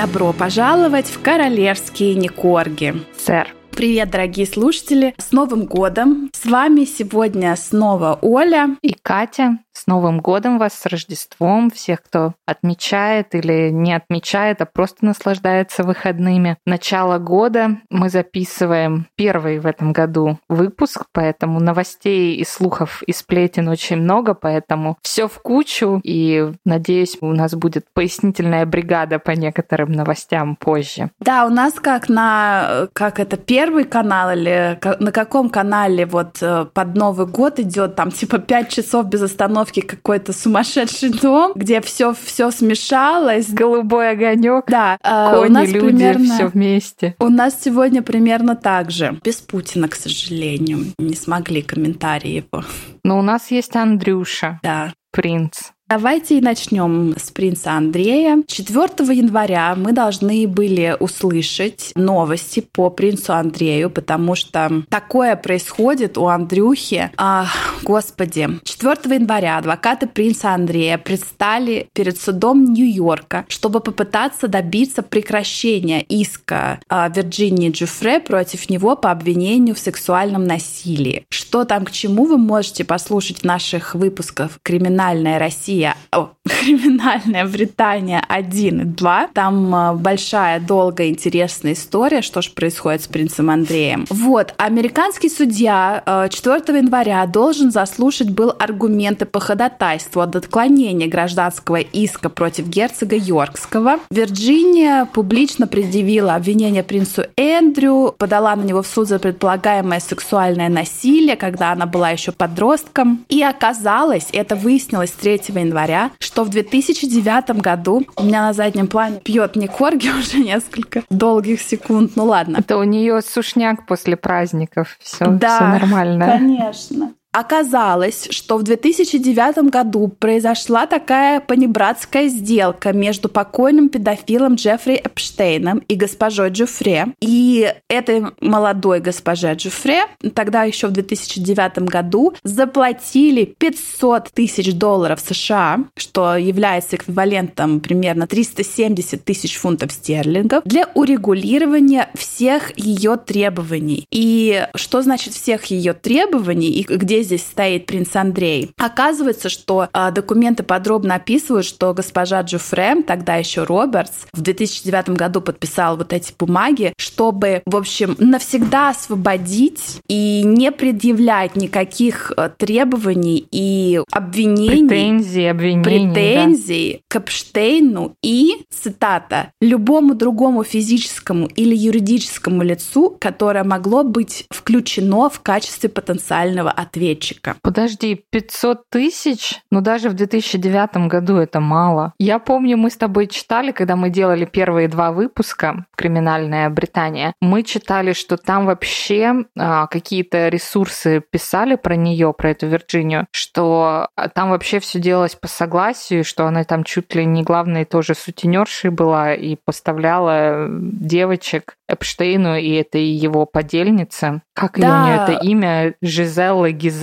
Добро пожаловать в королевские Никорги. Сэр. Привет, дорогие слушатели! С Новым годом! С вами сегодня снова Оля и Катя. С Новым годом вас, с Рождеством, всех, кто отмечает или не отмечает, а просто наслаждается выходными. Начало года мы записываем первый в этом году выпуск, поэтому новостей и слухов и сплетен очень много, поэтому все в кучу, и надеюсь, у нас будет пояснительная бригада по некоторым новостям позже. Да, у нас как на как это первый канал или на каком канале вот э, под Новый год идет там типа 5 часов без остановки обстановке какой-то сумасшедший дом, где все все смешалось. Голубой огонек. Да. А, Кони, у нас люди, примерно, все вместе. У нас сегодня примерно так же. Без Путина, к сожалению. Не смогли комментарии его. Но у нас есть Андрюша. Да. Принц. Давайте и начнем с принца Андрея. 4 января мы должны были услышать новости по принцу Андрею, потому что такое происходит у Андрюхи. А, господи. 4 января адвокаты принца Андрея предстали перед судом Нью-Йорка, чтобы попытаться добиться прекращения иска а, Вирджинии Джуфре против него по обвинению в сексуальном насилии. Что там к чему, вы можете послушать в наших выпусках «Криминальная Россия» Россия, о, криминальная Британия 1 и 2. Там э, большая, долгая, интересная история, что же происходит с принцем Андреем. Вот, американский судья 4 э, января должен заслушать был аргументы по ходатайству от отклонения гражданского иска против герцога Йоркского. Вирджиния публично предъявила обвинение принцу Эндрю, подала на него в суд за предполагаемое сексуальное насилие, когда она была еще подростком. И оказалось, это выяснилось 3 января, что в 2009 году у меня на заднем плане пьет не корги уже несколько долгих секунд. Ну ладно. Это у нее сушняк после праздников. Все, да, все нормально. Конечно. Оказалось, что в 2009 году произошла такая понебратская сделка между покойным педофилом Джеффри Эпштейном и госпожой Джуфре. И этой молодой госпоже Джуфре тогда еще в 2009 году заплатили 500 тысяч долларов США, что является эквивалентом примерно 370 тысяч фунтов стерлингов, для урегулирования всех ее требований. И что значит всех ее требований и где здесь стоит принц Андрей. Оказывается, что э, документы подробно описывают, что госпожа Джуфре, тогда еще Робертс, в 2009 году подписала вот эти бумаги, чтобы, в общем, навсегда освободить и не предъявлять никаких э, требований и обвинений. Претензий, обвинений. Претензий да. к Эпштейну и, цитата, любому другому физическому или юридическому лицу, которое могло быть включено в качестве потенциального ответа ответчика. Подожди, 500 тысяч? Ну даже в 2009 году это мало. Я помню, мы с тобой читали, когда мы делали первые два выпуска «Криминальная Британия», мы читали, что там вообще а, какие-то ресурсы писали про нее, про эту Вирджинию, что а, там вообще все делалось по согласию, что она там чуть ли не главной тоже сутенершей была и поставляла девочек Эпштейну, и это его подельница. Как да. у нее это имя? Жизелла, Гизелла,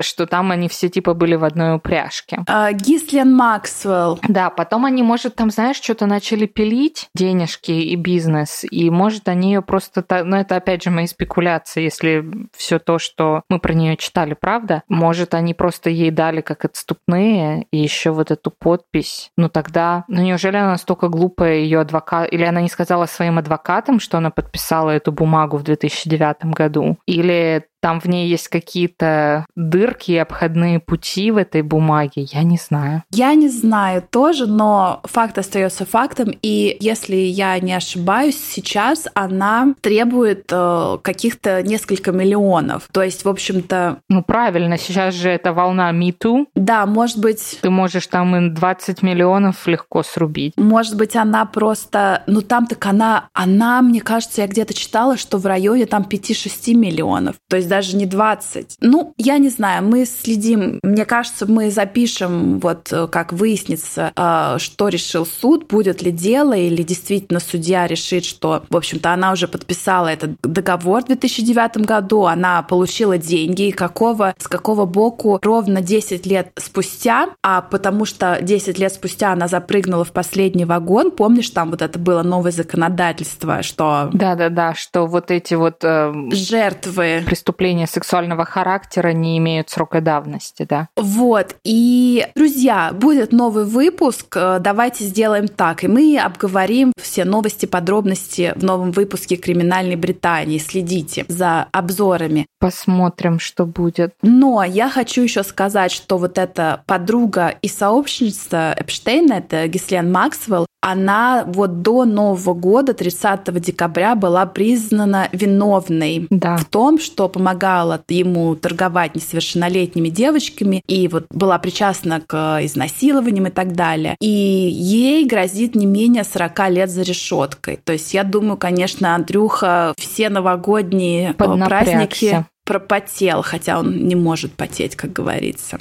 что там они все типа были в одной упряжке. Uh, Гислен Максвелл. Да, потом они, может, там, знаешь, что-то начали пилить, денежки и бизнес, и, может, они ее просто... Ну, это, опять же, мои спекуляции, если все то, что мы про нее читали, правда, может, они просто ей дали как отступные, и еще вот эту подпись. Ну, тогда... Ну, неужели она настолько глупая, ее адвокат... Или она не сказала своим адвокатам, что она подписала эту бумагу в 2009 году? Или там в ней есть какие-то дырки и обходные пути в этой бумаге, я не знаю. Я не знаю тоже, но факт остается фактом, и если я не ошибаюсь, сейчас она требует э, каких-то несколько миллионов. То есть, в общем-то... Ну, правильно, сейчас же это волна МИТУ. Да, может быть... Ты можешь там и 20 миллионов легко срубить. Может быть, она просто... Ну, там так она... Она, мне кажется, я где-то читала, что в районе там 5-6 миллионов. То есть даже не 20. Ну, я не знаю, мы следим, мне кажется, мы запишем, вот э, как выяснится, э, что решил суд, будет ли дело, или действительно судья решит, что, в общем-то, она уже подписала этот договор в 2009 году, она получила деньги, и какого, с какого боку ровно 10 лет спустя, а потому что 10 лет спустя она запрыгнула в последний вагон, помнишь, там вот это было новое законодательство, что... Да-да-да, что вот эти вот... Э, жертвы... Преступления сексуального характера не имеют срока давности, да. Вот, и, друзья, будет новый выпуск, э, давайте сделаем так, и мы обговорим все новости, подробности в новом выпуске «Криминальной Британии». Следите за обзорами. Посмотрим, что будет. Но я хочу еще сказать, что вот эта подруга и сообщница Эпштейна, это Гислен Максвелл, она вот до Нового года, 30 декабря, была признана виновной да. в том, что помогала ему торговать несовершеннолетними девочками и вот была причастна к изнасилованиям и так далее. И ей грозит не менее 40 лет за решеткой. То есть я думаю, конечно, Андрюха все новогодние праздники пропотел, хотя он не может потеть, как говорится.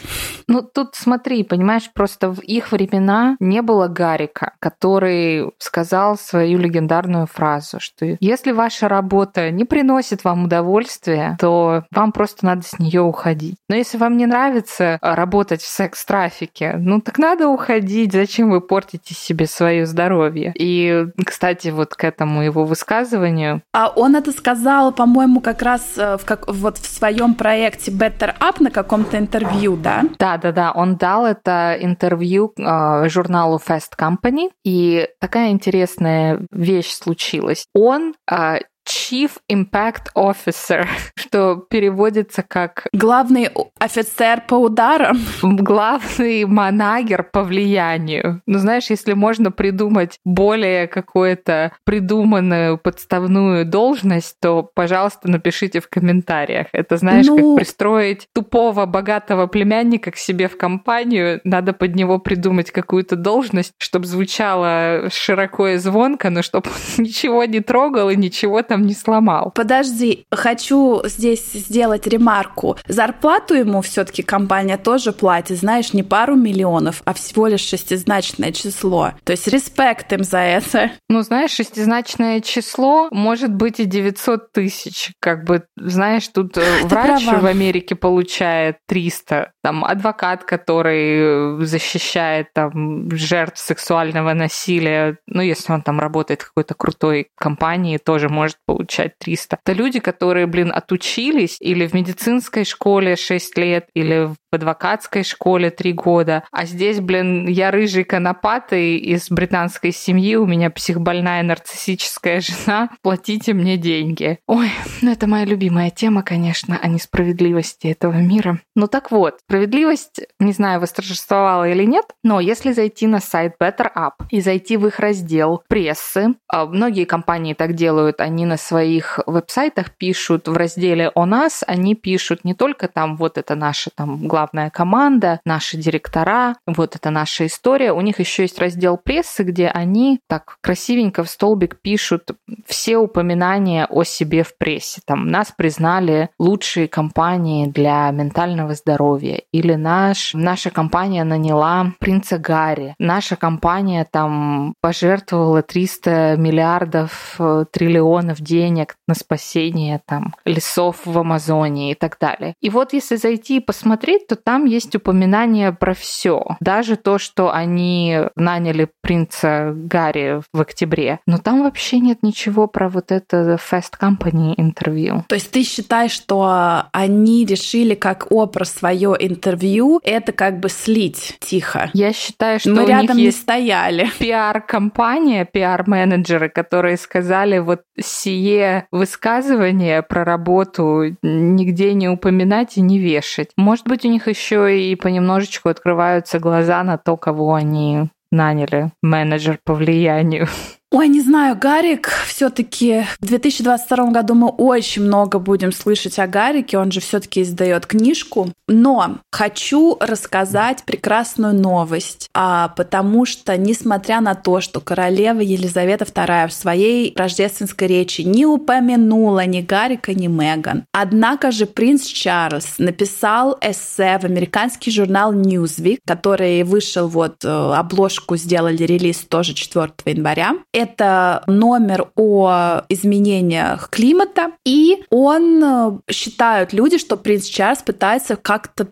Ну, тут смотри, понимаешь, просто в их времена не было Гарика, который сказал свою легендарную фразу, что если ваша работа не приносит вам удовольствия, то вам просто надо с нее уходить. Но если вам не нравится работать в секс-трафике, ну так надо уходить, зачем вы портите себе свое здоровье? И, кстати, вот к этому его высказыванию. А он это сказал, по-моему, как раз э, в, как, вот вот в своем проекте Better Up на каком-то интервью, да? Да, да, да. Он дал это интервью э, журналу Fast Company, и такая интересная вещь случилась. Он э, Chief Impact Officer, что переводится как... Главный офицер по ударам. Главный манагер по влиянию. Ну, знаешь, если можно придумать более какую-то придуманную подставную должность, то, пожалуйста, напишите в комментариях. Это, знаешь, ну... как пристроить тупого, богатого племянника к себе в компанию. Надо под него придумать какую-то должность, чтобы звучало широко и звонко, но чтобы он ничего не трогал и ничего там там не сломал. Подожди, хочу здесь сделать ремарку. Зарплату ему все-таки компания тоже платит, знаешь, не пару миллионов, а всего лишь шестизначное число. То есть респект им за это. Ну, знаешь, шестизначное число может быть и 900 тысяч. Как бы, знаешь, тут э, врач права. в Америке получает 300, там адвокат, который э, защищает там жертв сексуального насилия, ну, если он там работает в какой-то крутой компании, тоже может получать 300. Это люди, которые, блин, отучились или в медицинской школе 6 лет, или в адвокатской школе 3 года. А здесь, блин, я рыжий конопатый из британской семьи, у меня психбольная нарциссическая жена, платите мне деньги. Ой, ну это моя любимая тема, конечно, о несправедливости этого мира. Ну так вот, справедливость, не знаю, восторжествовала или нет, но если зайти на сайт Better Up и зайти в их раздел прессы, а многие компании так делают, они на своих веб-сайтах пишут в разделе «О нас», они пишут не только там вот это наша там главная команда, наши директора, вот это наша история. У них еще есть раздел прессы, где они так красивенько в столбик пишут все упоминания о себе в прессе. Там нас признали лучшие компании для ментального здоровья. Или наш, наша компания наняла принца Гарри. Наша компания там пожертвовала 300 миллиардов, э, триллионов денег на спасение там лесов в Амазонии и так далее. И вот если зайти и посмотреть, то там есть упоминание про все. Даже то, что они наняли принца Гарри в октябре. Но там вообще нет ничего про вот это Fast Company интервью. То есть ты считаешь, что они решили как Опра свое интервью, это как бы слить тихо? Я считаю, что мы у рядом них не стояли. Пиар-компания, пиар-менеджеры, которые сказали вот сие высказывание про работу нигде не упоминать и не вешать. Может быть, у них еще и понемножечку открываются глаза на то, кого они наняли менеджер по влиянию. Ой, не знаю, Гарик все-таки в 2022 году мы очень много будем слышать о Гарике, он же все-таки издает книжку. Но хочу рассказать прекрасную новость, а, потому что, несмотря на то, что королева Елизавета II в своей рождественской речи не упомянула ни Гарика, ни Меган, однако же принц Чарльз написал эссе в американский журнал Newsweek, который вышел вот, э, обложку сделали релиз тоже 4 января. Это номер о изменениях климата, и он э, считают люди, что принц Чарльз пытается как-то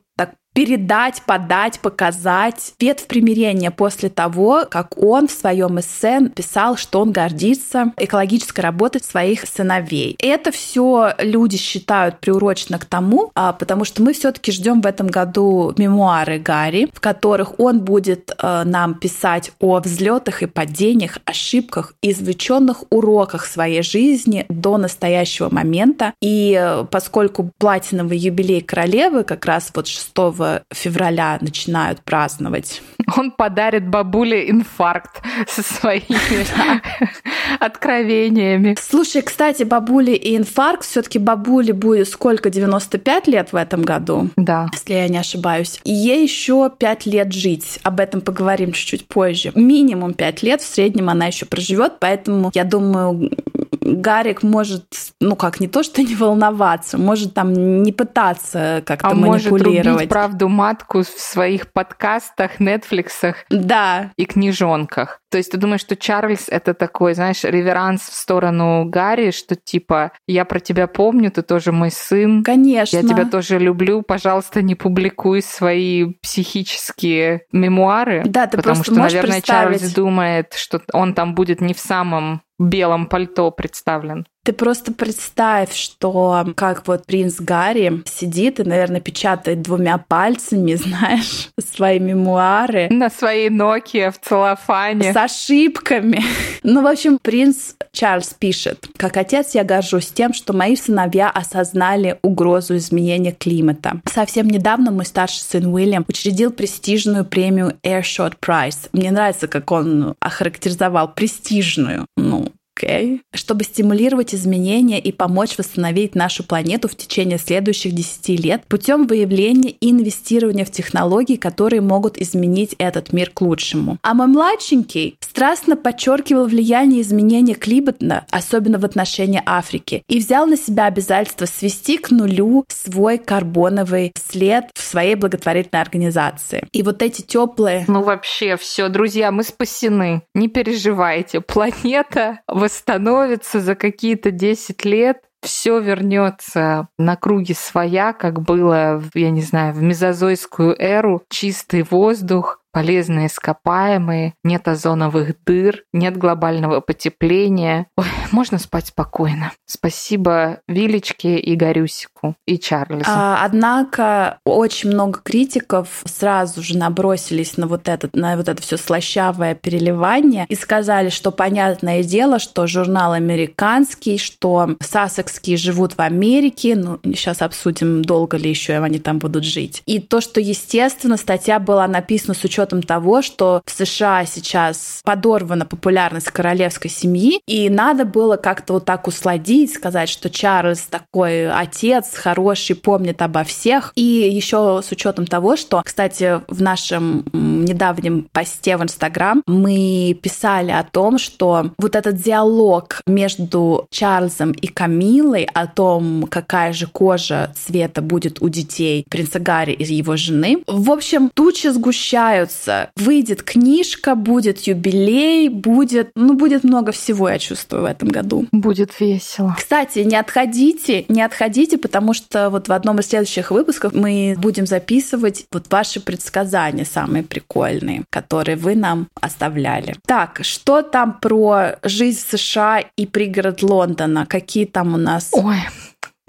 передать, подать, показать ветвь примирения после того, как он в своем эссе писал, что он гордится экологической работой своих сыновей. Это все люди считают приурочено к тому, а, потому что мы все-таки ждем в этом году мемуары Гарри, в которых он будет э, нам писать о взлетах и падениях, ошибках, извлеченных уроках своей жизни до настоящего момента. И э, поскольку платиновый юбилей королевы как раз вот 6 февраля начинают праздновать. Он подарит бабуле инфаркт со своими откровениями. Слушай, кстати, бабуле и инфаркт, все таки бабуле будет сколько, 95 лет в этом году? Да. Если я не ошибаюсь. И ей еще 5 лет жить. Об этом поговорим чуть-чуть позже. Минимум 5 лет в среднем она еще проживет, поэтому я думаю, Гарик может, ну как, не то, что не волноваться, может там не пытаться как-то а манипулировать. Может рубить правду матку в своих подкастах, нетфликсах да. и книжонках. То есть ты думаешь, что Чарльз это такой, знаешь, реверанс в сторону Гарри, что типа я про тебя помню, ты тоже мой сын. Конечно. Я тебя тоже люблю, пожалуйста, не публикуй свои психические мемуары. Да, ты потому просто что, можешь наверное, представить... Чарльз думает, что он там будет не в самом белом пальто представлен. Ты просто представь, что как вот принц Гарри сидит и, наверное, печатает двумя пальцами, знаешь, свои мемуары. На своей Nokia в целлофане. С ошибками. Ну, в общем, принц Чарльз пишет. Как отец я горжусь тем, что мои сыновья осознали угрозу изменения климата. Совсем недавно мой старший сын Уильям учредил престижную премию Airshot Prize. Мне нравится, как он охарактеризовал престижную. Ну, окей, чтобы стимулировать изменения и помочь восстановить нашу планету в течение следующих 10 лет путем выявления и инвестирования в технологии, которые могут изменить этот мир к лучшему. А мой младшенький страстно подчеркивал влияние изменения климата, особенно в отношении Африки, и взял на себя обязательство свести к нулю свой карбоновый след в своей благотворительной организации. И вот эти теплые... Ну вообще, все, друзья, мы спасены. Не переживайте. Планета восстановится за какие-то 10 лет, все вернется на круги своя, как было, я не знаю, в мезозойскую эру, чистый воздух, полезные ископаемые, нет озоновых дыр, нет глобального потепления. Ой, можно спать спокойно. Спасибо Вилечке и Горюсику и Чарльзу. А, однако очень много критиков сразу же набросились на вот это, на вот это все слащавое переливание и сказали, что понятное дело, что журнал американский, что сассекские живут в Америке, ну, сейчас обсудим, долго ли еще они там будут жить. И то, что, естественно, статья была написана с учетом учетом того, что в США сейчас подорвана популярность королевской семьи, и надо было как-то вот так усладить, сказать, что Чарльз такой отец, хороший, помнит обо всех. И еще с учетом того, что, кстати, в нашем недавнем посте в Инстаграм мы писали о том, что вот этот диалог между Чарльзом и Камилой о том, какая же кожа цвета будет у детей принца Гарри и его жены. В общем, тучи сгущаются нравится. Выйдет книжка, будет юбилей, будет, ну, будет много всего, я чувствую, в этом году. Будет весело. Кстати, не отходите, не отходите, потому что вот в одном из следующих выпусков мы будем записывать вот ваши предсказания самые прикольные, которые вы нам оставляли. Так, что там про жизнь в США и пригород Лондона? Какие там у нас? Ой,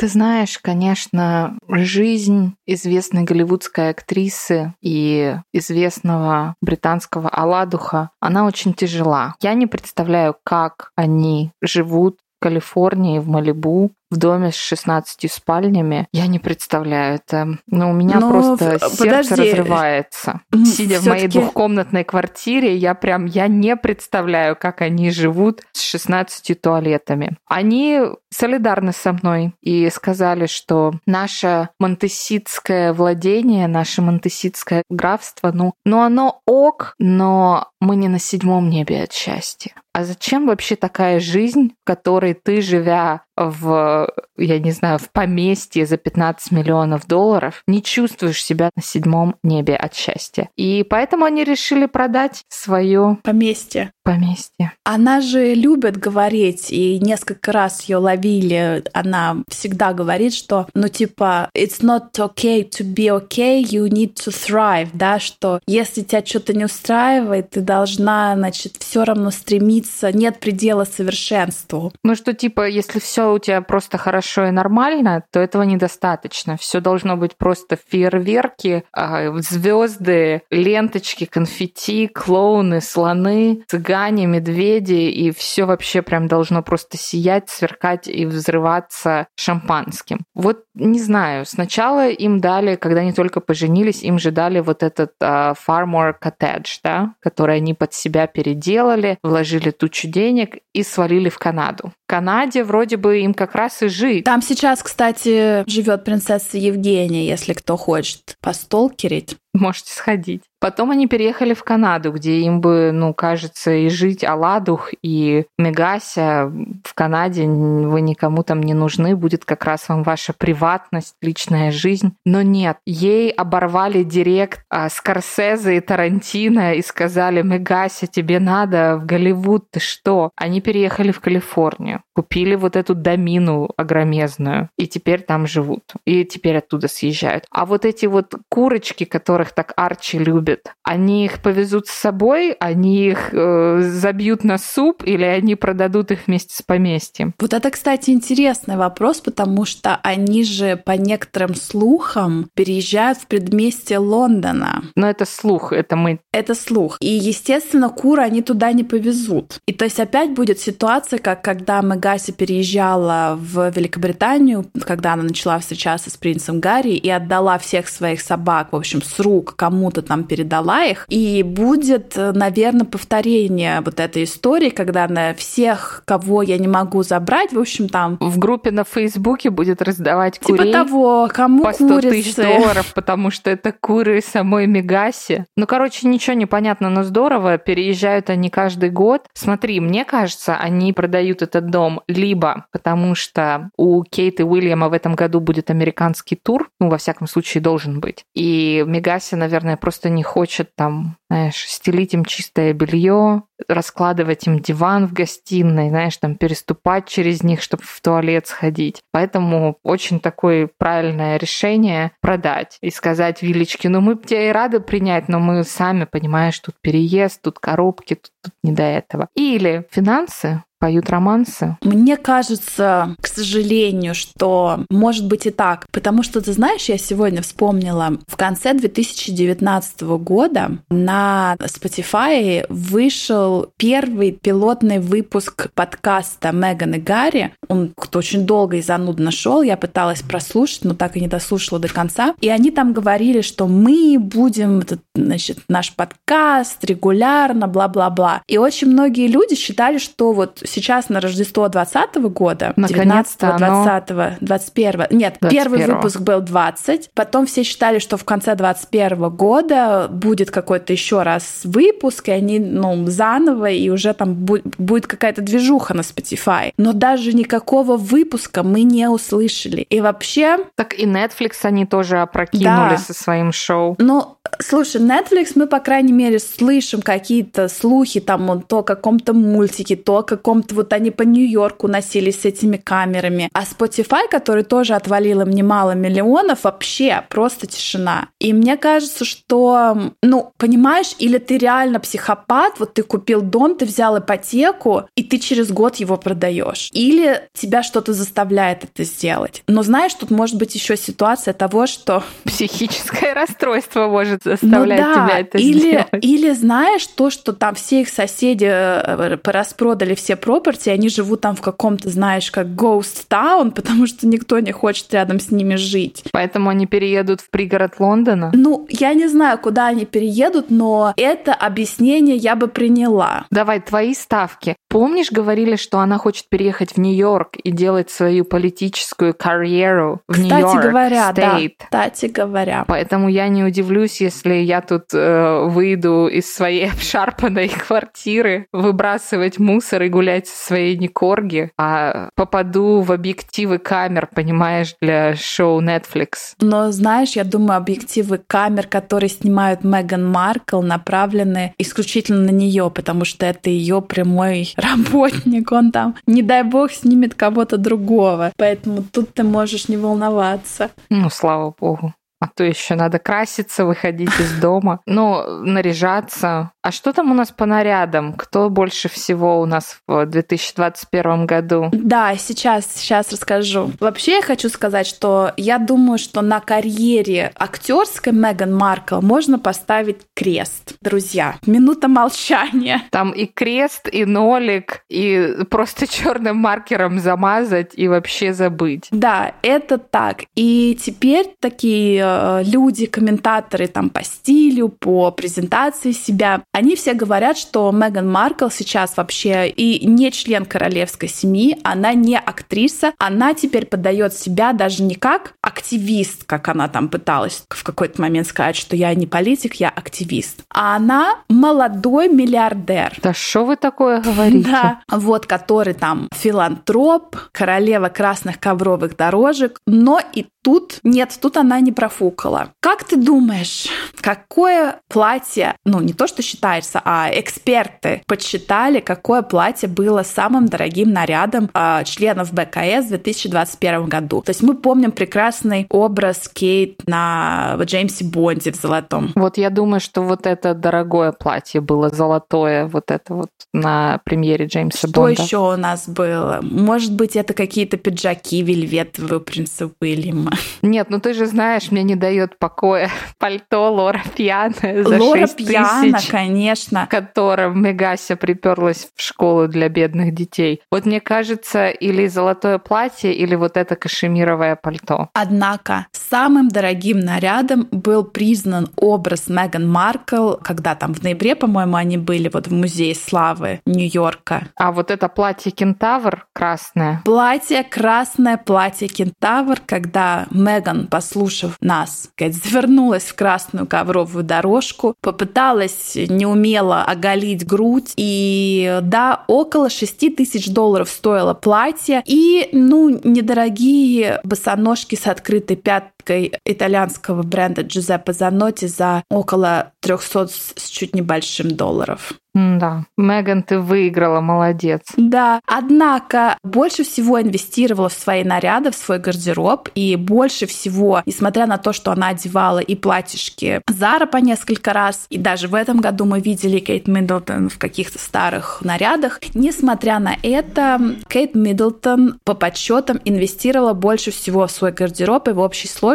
ты знаешь, конечно, жизнь известной голливудской актрисы и известного британского Аладуха, она очень тяжела. Я не представляю, как они живут в Калифорнии, в Малибу, в доме с 16 спальнями. Я не представляю это. Но у меня Но ну, просто сердце подожди. разрывается. Сидя в моей двухкомнатной квартире, я прям, я не представляю, как они живут с 16 туалетами. Они солидарны со мной и сказали, что наше монтеситское владение, наше монтеситское графство, ну, ну оно ок, но мы не на седьмом небе от счастья. А зачем вообще такая жизнь, в которой ты, живя в, я не знаю, в поместье за 15 миллионов долларов, не чувствуешь себя на седьмом небе от счастья? И поэтому они решили продать свое поместье. Поместье. Она же любит говорить, и несколько раз ее ловили. Она всегда говорит, что, ну, типа, it's not okay to be okay, you need to thrive, да, что если тебя что-то не устраивает, ты должна, значит, все равно стремиться, нет предела совершенству. Ну, что, типа, если все у тебя просто хорошо и нормально, то этого недостаточно. Все должно быть просто фейерверки, а, звезды, ленточки, конфетти, клоуны, слоны, цыгане медведи, и все вообще прям должно просто сиять, сверкать и взрываться шампанским. Вот не знаю, сначала им дали, когда они только поженились, им же дали вот этот uh, Farmore Cottage, да, который они под себя переделали, вложили тучу денег и свалили в Канаду. В Канаде вроде бы им как раз и жить. Там сейчас, кстати, живет принцесса Евгения, если кто хочет постолкерить. Можете сходить. Потом они переехали в Канаду, где им бы, ну, кажется, и жить Аладух, и Мегася. В Канаде вы никому там не нужны, будет как раз вам ваша приватность, личная жизнь. Но нет, ей оборвали директ а, Скорсезе и Тарантино и сказали, Мегася, тебе надо в Голливуд, ты что? Они переехали в Калифорнию, купили вот эту домину огромезную, и теперь там живут. И теперь оттуда съезжают. А вот эти вот курочки, которых так Арчи любит, любят. Они их повезут с собой, они их э, забьют на суп или они продадут их вместе с поместьем? Вот это, кстати, интересный вопрос, потому что они же по некоторым слухам переезжают в предместье Лондона. Но это слух, это мы. Это слух. И, естественно, куры они туда не повезут. И то есть опять будет ситуация, как когда Мегаси переезжала в Великобританию, когда она начала встречаться с принцем Гарри и отдала всех своих собак, в общем, с рук кому-то там перед передала их. И будет, наверное, повторение вот этой истории, когда на всех, кого я не могу забрать, в общем, там... В группе на Фейсбуке будет раздавать типа курей. Типа того, кому по 100 курицы. тысяч долларов, потому что это куры самой Мегаси. Ну, короче, ничего не понятно, но здорово. Переезжают они каждый год. Смотри, мне кажется, они продают этот дом либо потому что у Кейт и Уильяма в этом году будет американский тур, ну, во всяком случае, должен быть. И Мегаси, наверное, просто не хочет там, знаешь, стелить им чистое белье, раскладывать им диван в гостиной, знаешь, там переступать через них, чтобы в туалет сходить. Поэтому очень такое правильное решение продать и сказать Вилечке, ну мы тебя и рады принять, но мы сами, понимаешь, тут переезд, тут коробки, тут, тут не до этого. Или финансы, поют романсы? Мне кажется, к сожалению, что может быть и так. Потому что, ты знаешь, я сегодня вспомнила, в конце 2019 года на Spotify вышел первый пилотный выпуск подкаста Меган и Гарри. Он кто очень долго и занудно шел. Я пыталась прослушать, но так и не дослушала до конца. И они там говорили, что мы будем, этот, значит, наш подкаст регулярно, бла-бла-бла. И очень многие люди считали, что вот сейчас на Рождество 2020 года, 19 20 21 нет, 21 первый выпуск был 20, потом все считали, что в конце 21 года будет какой-то еще раз выпуск, и они, ну, заново, и уже там будет какая-то движуха на Spotify. Но даже никакого выпуска мы не услышали. И вообще... Так и Netflix они тоже опрокинули да. со своим шоу. Ну, слушай, Netflix мы, по крайней мере, слышим какие-то слухи там то о каком-то мультике, то о каком каком-то вот они по Нью-Йорку носились с этими камерами. А Spotify, который тоже отвалил им немало миллионов, вообще просто тишина. И мне кажется, что, ну, понимаешь, Понимаешь? Или ты реально психопат, вот ты купил дом, ты взял ипотеку, и ты через год его продаешь. Или тебя что-то заставляет это сделать. Но знаешь, тут может быть еще ситуация того, что... Психическое расстройство может заставлять ну, да. тебя это или, сделать. Или знаешь, то, что там все их соседи э, пораспродали все пропорти, они живут там в каком-то, знаешь, как ghost town, потому что никто не хочет рядом с ними жить. Поэтому они переедут в пригород Лондона? Ну, я не знаю, куда они переедут, но это объяснение я бы приняла. Давай, твои ставки. Помнишь, говорили, что она хочет переехать в Нью-Йорк и делать свою политическую карьеру в Нью-Йорк Кстати говоря, State. да. Кстати говоря. Поэтому я не удивлюсь, если я тут э, выйду из своей обшарпанной квартиры, выбрасывать мусор и гулять со своей Никорги, а попаду в объективы камер, понимаешь, для шоу Netflix. Но знаешь, я думаю, объективы камер, которые снимают Меган Маркл, направлены исключительно на нее, потому что это ее прямой работник, он там, не дай бог, снимет кого-то другого. Поэтому тут ты можешь не волноваться. Ну, слава богу. А то еще надо краситься, выходить из дома. Ну, наряжаться. А что там у нас по нарядам? Кто больше всего у нас в 2021 году? Да, сейчас, сейчас расскажу. Вообще я хочу сказать, что я думаю, что на карьере актерской Меган Маркл можно поставить крест. Друзья, минута молчания. Там и крест, и нолик, и просто черным маркером замазать и вообще забыть. Да, это так. И теперь такие Э, люди, комментаторы там по стилю, по презентации себя, они все говорят, что Меган Маркл сейчас вообще и не член королевской семьи, она не актриса, она теперь подает себя даже не как активист, как она там пыталась в какой-то момент сказать, что я не политик, я активист, а она молодой миллиардер. Да что вы такое говорите? Да, вот, который там филантроп, королева красных ковровых дорожек, но и тут, нет, тут она не профукала. Как ты думаешь, какое платье, ну не то, что считается, а эксперты подсчитали, какое платье было самым дорогим нарядом э, членов БКС в 2021 году? То есть мы помним прекрасный образ Кейт на Джеймсе Бонде в золотом. Вот я думаю, что вот это дорогое платье было золотое, вот это вот на премьере Джеймса что Бонда. Что еще у нас было? Может быть, это какие-то пиджаки вельветовые у принца Уильяма. Нет, ну ты же знаешь, мне не дает покоя пальто Лора Пьяная за Лора 6 Пьяна, тысяч, конечно. которым Мегася приперлась в школу для бедных детей. Вот мне кажется, или золотое платье, или вот это кашемировое пальто. Однако самым дорогим нарядом был признан образ Меган Маркл, когда там в ноябре, по-моему, они были вот в Музее славы Нью-Йорка. А вот это платье кентавр красное? Платье красное, платье кентавр, когда Меган, послушав нас, завернулась в красную ковровую дорожку, попыталась неумело оголить грудь, и да, около 6 тысяч долларов стоило платье, и, ну, недорогие босоножки с открытой пяткой итальянского бренда Джузеппе Занотти за около 300 с чуть небольшим долларов. Да, Меган, ты выиграла, молодец. Да, однако больше всего инвестировала в свои наряды, в свой гардероб, и больше всего, несмотря на то, что она одевала и платьишки Зара по несколько раз, и даже в этом году мы видели Кейт Миддлтон в каких-то старых нарядах, несмотря на это, Кейт Миддлтон по подсчетам инвестировала больше всего в свой гардероб, и в общей сложности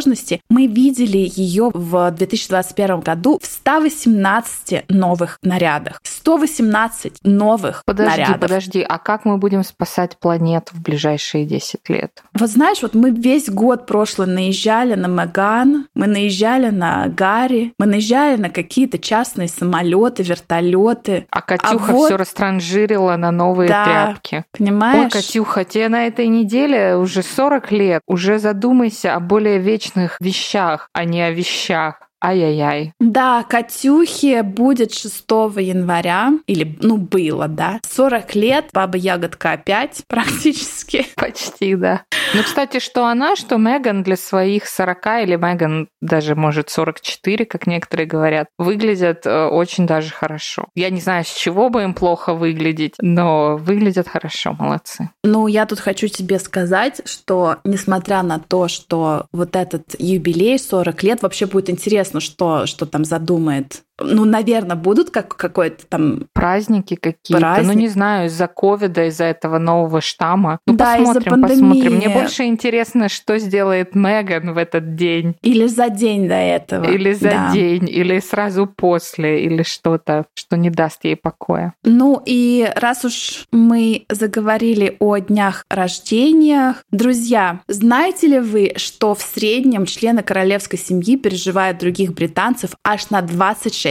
мы видели ее в 2021 году в 118 новых нарядах. 118 новых подожди, нарядов. Подожди, а как мы будем спасать планету в ближайшие 10 лет? Вот знаешь, вот мы весь год прошлый наезжали на Меган, мы наезжали на Гарри, мы наезжали на какие-то частные самолеты, вертолеты. А Катюха а вот... все растранжирила на новые да, тряпки. Понимаешь? Ой, Катюха, тебе на этой неделе уже 40 лет. Уже задумайся о более вечных вещах, а не о вещах. Ай-яй-яй. Да, Катюхе будет 6 января, или, ну, было, да, 40 лет, Баба Ягодка опять практически. Почти, да. Ну, кстати, что она, что Меган для своих 40, или Меган даже, может, 44, как некоторые говорят, выглядят э, очень даже хорошо. Я не знаю, с чего бы им плохо выглядеть, но выглядят хорошо, молодцы. Ну, я тут хочу тебе сказать, что несмотря на то, что вот этот юбилей 40 лет, вообще будет интересно, что, что там задумает ну, наверное, будут как какой-то там... Праздники какие-то. Праздник. Ну, не знаю, из-за ковида, из-за этого нового штамма. Ну, Да, посмотрим, посмотрим. Мне больше интересно, что сделает Меган в этот день. Или за день до этого. Или за Да. день, или сразу после, или что-то, что не даст ей покоя. Ну и раз уж мы заговорили о днях рождения, друзья, знаете ли вы, что в среднем члены королевской семьи переживают других британцев аж на 26%?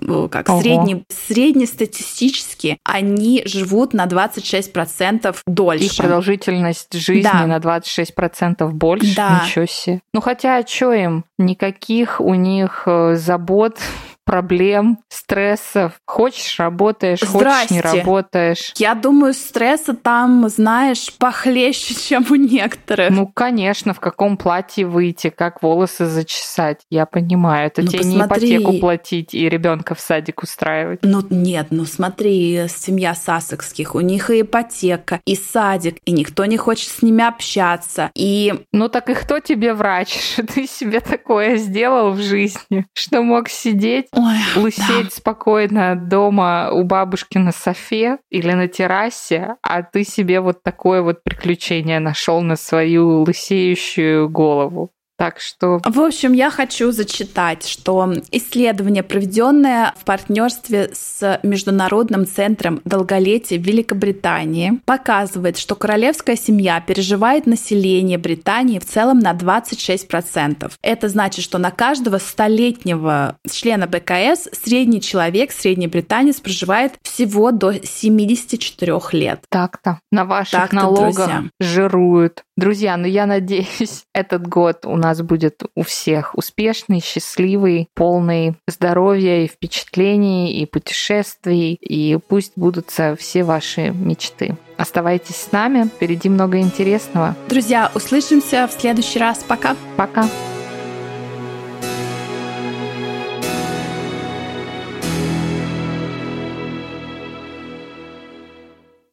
Ну, Как Ого. средний, среднестатистически они живут на 26% дольше. Их продолжительность жизни Да. на 26% больше. Да. Ничего себе. Ну хотя, а что им? Никаких у них э, забот, проблем, стрессов. Хочешь работаешь, хочешь не Здрасте. работаешь. Я думаю, стресса там, знаешь, похлеще, чем у некоторых. Ну, конечно, в каком платье выйти, как волосы зачесать. Я понимаю, это Ну, тебе не посмотри. ипотеку платить и ребенка в садик устраивать. Ну нет, ну смотри, семья Сассекских, у них и ипотека, и садик, и никто не хочет с ними общаться. И Ну так и кто тебе врач, что ты себе такое сделал в жизни, что мог сидеть Ой, лысеть спокойно дома у бабушки на софе или на террасе, а ты себе вот такое вот приключение нашел на свою лысеющую голову. Так что В общем, я хочу зачитать, что исследование, проведенное в партнерстве с Международным центром долголетия Великобритании, показывает, что королевская семья переживает население Британии в целом на 26%. Это значит, что на каждого столетнего члена БКС средний человек, средний британец проживает всего до 74 лет. так-то на ваших Так-то, налогах друзья. жируют. Друзья, ну я надеюсь, этот год у нас будет у всех успешный, счастливый, полный здоровья и впечатлений, и путешествий, и пусть будутся все ваши мечты. Оставайтесь с нами, впереди много интересного. Друзья, услышимся в следующий раз. Пока! Пока!